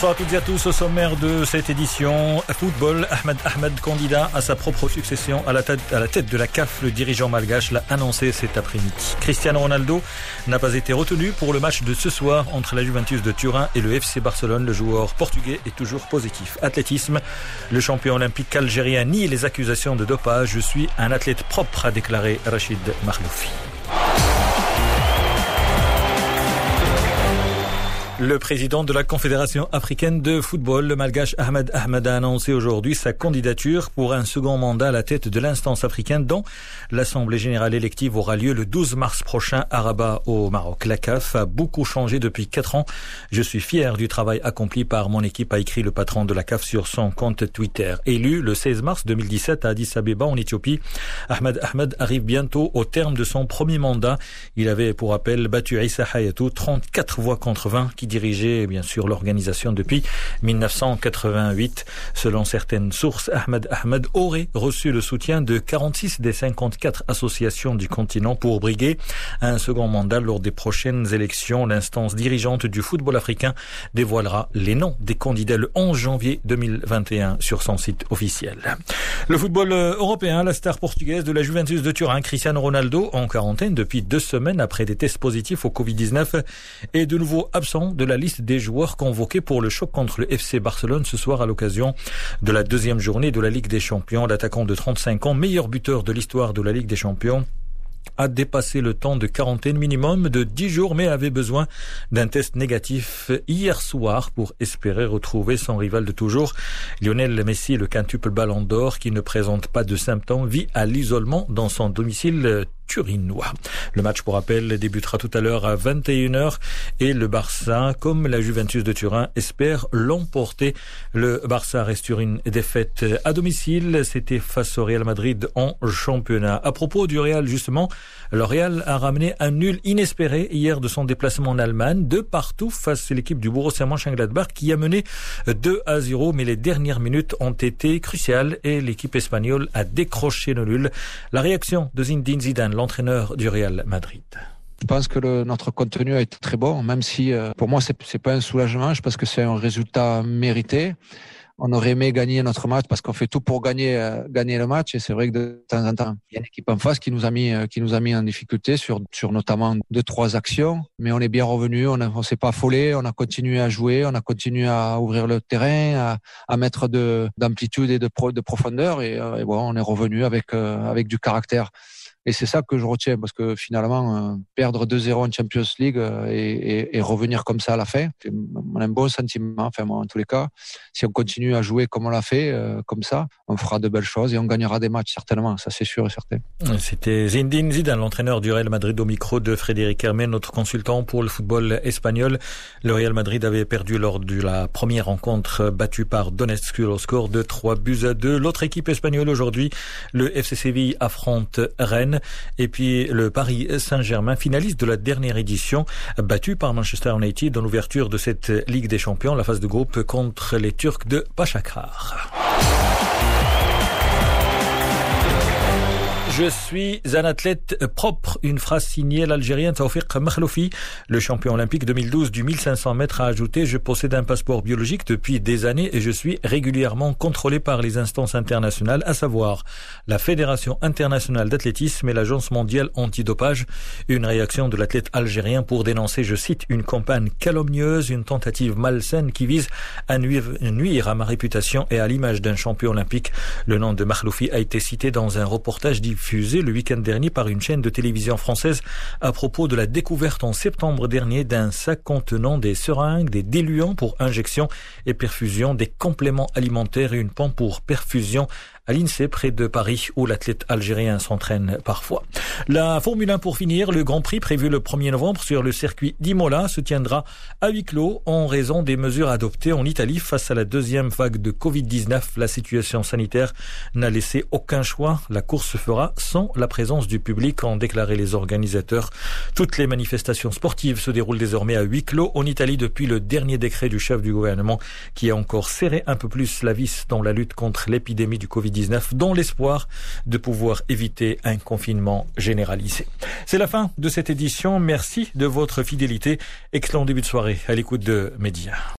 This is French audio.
Bonsoir à toutes et à tous. Au sommaire de cette édition, football, Ahmed Ahmed, candidat à sa propre succession à la tête, de la CAF, le dirigeant malgache l'a annoncé cet après-midi. Cristiano Ronaldo n'a pas été retenu pour le match de ce soir entre la Juventus de Turin et le FC Barcelone. Le joueur portugais est toujours positif. Athlétisme, le champion olympique algérien nie les accusations de dopage. Je suis un athlète propre, a déclaré Rachid Marloufi. Le président de la Confédération africaine de football, le malgache Ahmed Ahmed, a annoncé aujourd'hui sa candidature pour un second mandat à la tête de l'instance africaine dont l'Assemblée générale élective aura lieu le 12 mars prochain à Rabat au Maroc. La CAF a beaucoup changé depuis quatre ans. Je suis fier du travail accompli par mon équipe, a écrit le patron de la CAF sur son compte Twitter. Élu le 16 mars 2017 à Addis Abeba en Éthiopie, Ahmed Ahmed arrive bientôt au terme de son premier mandat. Il avait pour rappel battu Issa Hayatou 34 voix contre 20 qui dirigeait bien sûr l'organisation depuis 1988. Selon certaines sources, Ahmed Ahmed aurait reçu le soutien de 46 des 54 associations du continent pour briguer un second mandat lors des prochaines élections. L'instance dirigeante du football africain dévoilera les noms des candidats le 11 janvier 2021 sur son site officiel. Le football européen, la star portugaise de la Juventus de Turin, Cristiano Ronaldo, en quarantaine depuis deux semaines après des tests positifs au Covid-19, est de nouveau absent de la liste des joueurs convoqués pour le choc contre le FC Barcelone ce soir à l'occasion de la deuxième journée de la Ligue des Champions. L'attaquant de 35 ans, meilleur buteur de l'histoire de la Ligue des Champions, a dépassé le temps de quarantaine minimum de 10 jours, mais avait besoin d'un test négatif hier soir pour espérer retrouver son rival de toujours. Lionel Messi, le quintuple ballon d'or, qui ne présente pas de symptômes, vit à l'isolement dans son domicile turinois. Le match, pour rappel, débutera tout à l'heure à 21h et le Barça, comme la Juventus de Turin, espère l'emporter. Le Barça reste sur une défaite à domicile. C'était face au Real Madrid en championnat. À propos du Real, justement, le Real a ramené un nul inespéré hier de son déplacement en Allemagne, de partout face à l'équipe du Borussia Mönchengladbach qui a mené 2 à 0, mais les dernières minutes ont été cruciales et l'équipe espagnole a décroché le nul. La réaction de Zinedine Zidane, l'entraîneur du Real Madrid. Je pense que notre contenu a été très bon, même si euh, pour moi c'est pas un soulagement. Je pense que c'est un résultat mérité. On aurait aimé gagner notre match parce qu'on fait tout pour gagner euh, le match. Et c'est vrai que de temps en temps il y a une équipe en face qui nous a mis euh, en difficulté sur notamment deux trois actions. Mais on est bien revenu. On on s'est pas affolé. On a continué à jouer. On a continué à ouvrir le terrain à, mettre de d'amplitude et de pro, de profondeur. Et, et on est revenu avec du caractère et c'est ça que je retiens parce que finalement, euh, perdre 2-0 en Champions League euh, et, revenir comme ça à la fin, c'est un bon sentiment. Enfin, moi, en tous les cas, si on continue à jouer comme on l'a fait, euh, comme ça, on fera de belles choses et on gagnera des matchs certainement. Ça, c'est sûr et certain. C'était Zinedine Zidane, l'entraîneur du Real Madrid au micro de Frédéric Hermé, notre consultant pour le football espagnol. Le Real Madrid avait perdu lors de la première rencontre battue par Donetsk au score de 3 buts à 2. L'autre équipe espagnole aujourd'hui, le FC Séville affronte Rennes. Et puis le Paris Saint-Germain, finaliste de la dernière édition, battu par Manchester United dans l'ouverture de cette Ligue des Champions, la phase de groupe contre les Turcs de Pachakrar. Je suis un athlète propre. Une phrase signée l'Algérien Taoufiq Makhloufi, le champion olympique 2012 du 1500 mètres, a ajouté Je possède un passeport biologique depuis des années et je suis régulièrement contrôlé par les instances internationales, à savoir la Fédération internationale d'athlétisme et l'Agence mondiale antidopage. Une réaction de l'athlète algérien pour dénoncer, je cite, une campagne calomnieuse, une tentative malsaine qui vise à nuire, à ma réputation et à l'image d'un champion olympique. Le nom de Makhloufi a été cité dans un reportage diffusé le week-end dernier par une chaîne de télévision française à propos de la découverte en septembre dernier d'un sac contenant des seringues, des diluants pour injection et perfusion, des compléments alimentaires et une pompe pour perfusion à près de Paris où l'athlète algérien s'entraîne parfois. La Formule 1 pour finir, le Grand Prix prévu le 1er novembre sur le circuit d'Imola se tiendra à huis clos en raison des mesures adoptées en Italie face à la deuxième vague de Covid-19. La situation sanitaire n'a laissé aucun choix. La course se fera sans la présence du public, ont déclaré les organisateurs. Toutes les manifestations sportives se déroulent désormais à huis clos en Italie depuis le dernier décret du chef du gouvernement qui a encore serré un peu plus la vis dans la lutte contre l'épidémie du Covid-19 dans l'espoir de pouvoir éviter un confinement généralisé. C'est la fin de cette édition. Merci de votre fidélité. Excellent début de soirée à l'écoute de Média.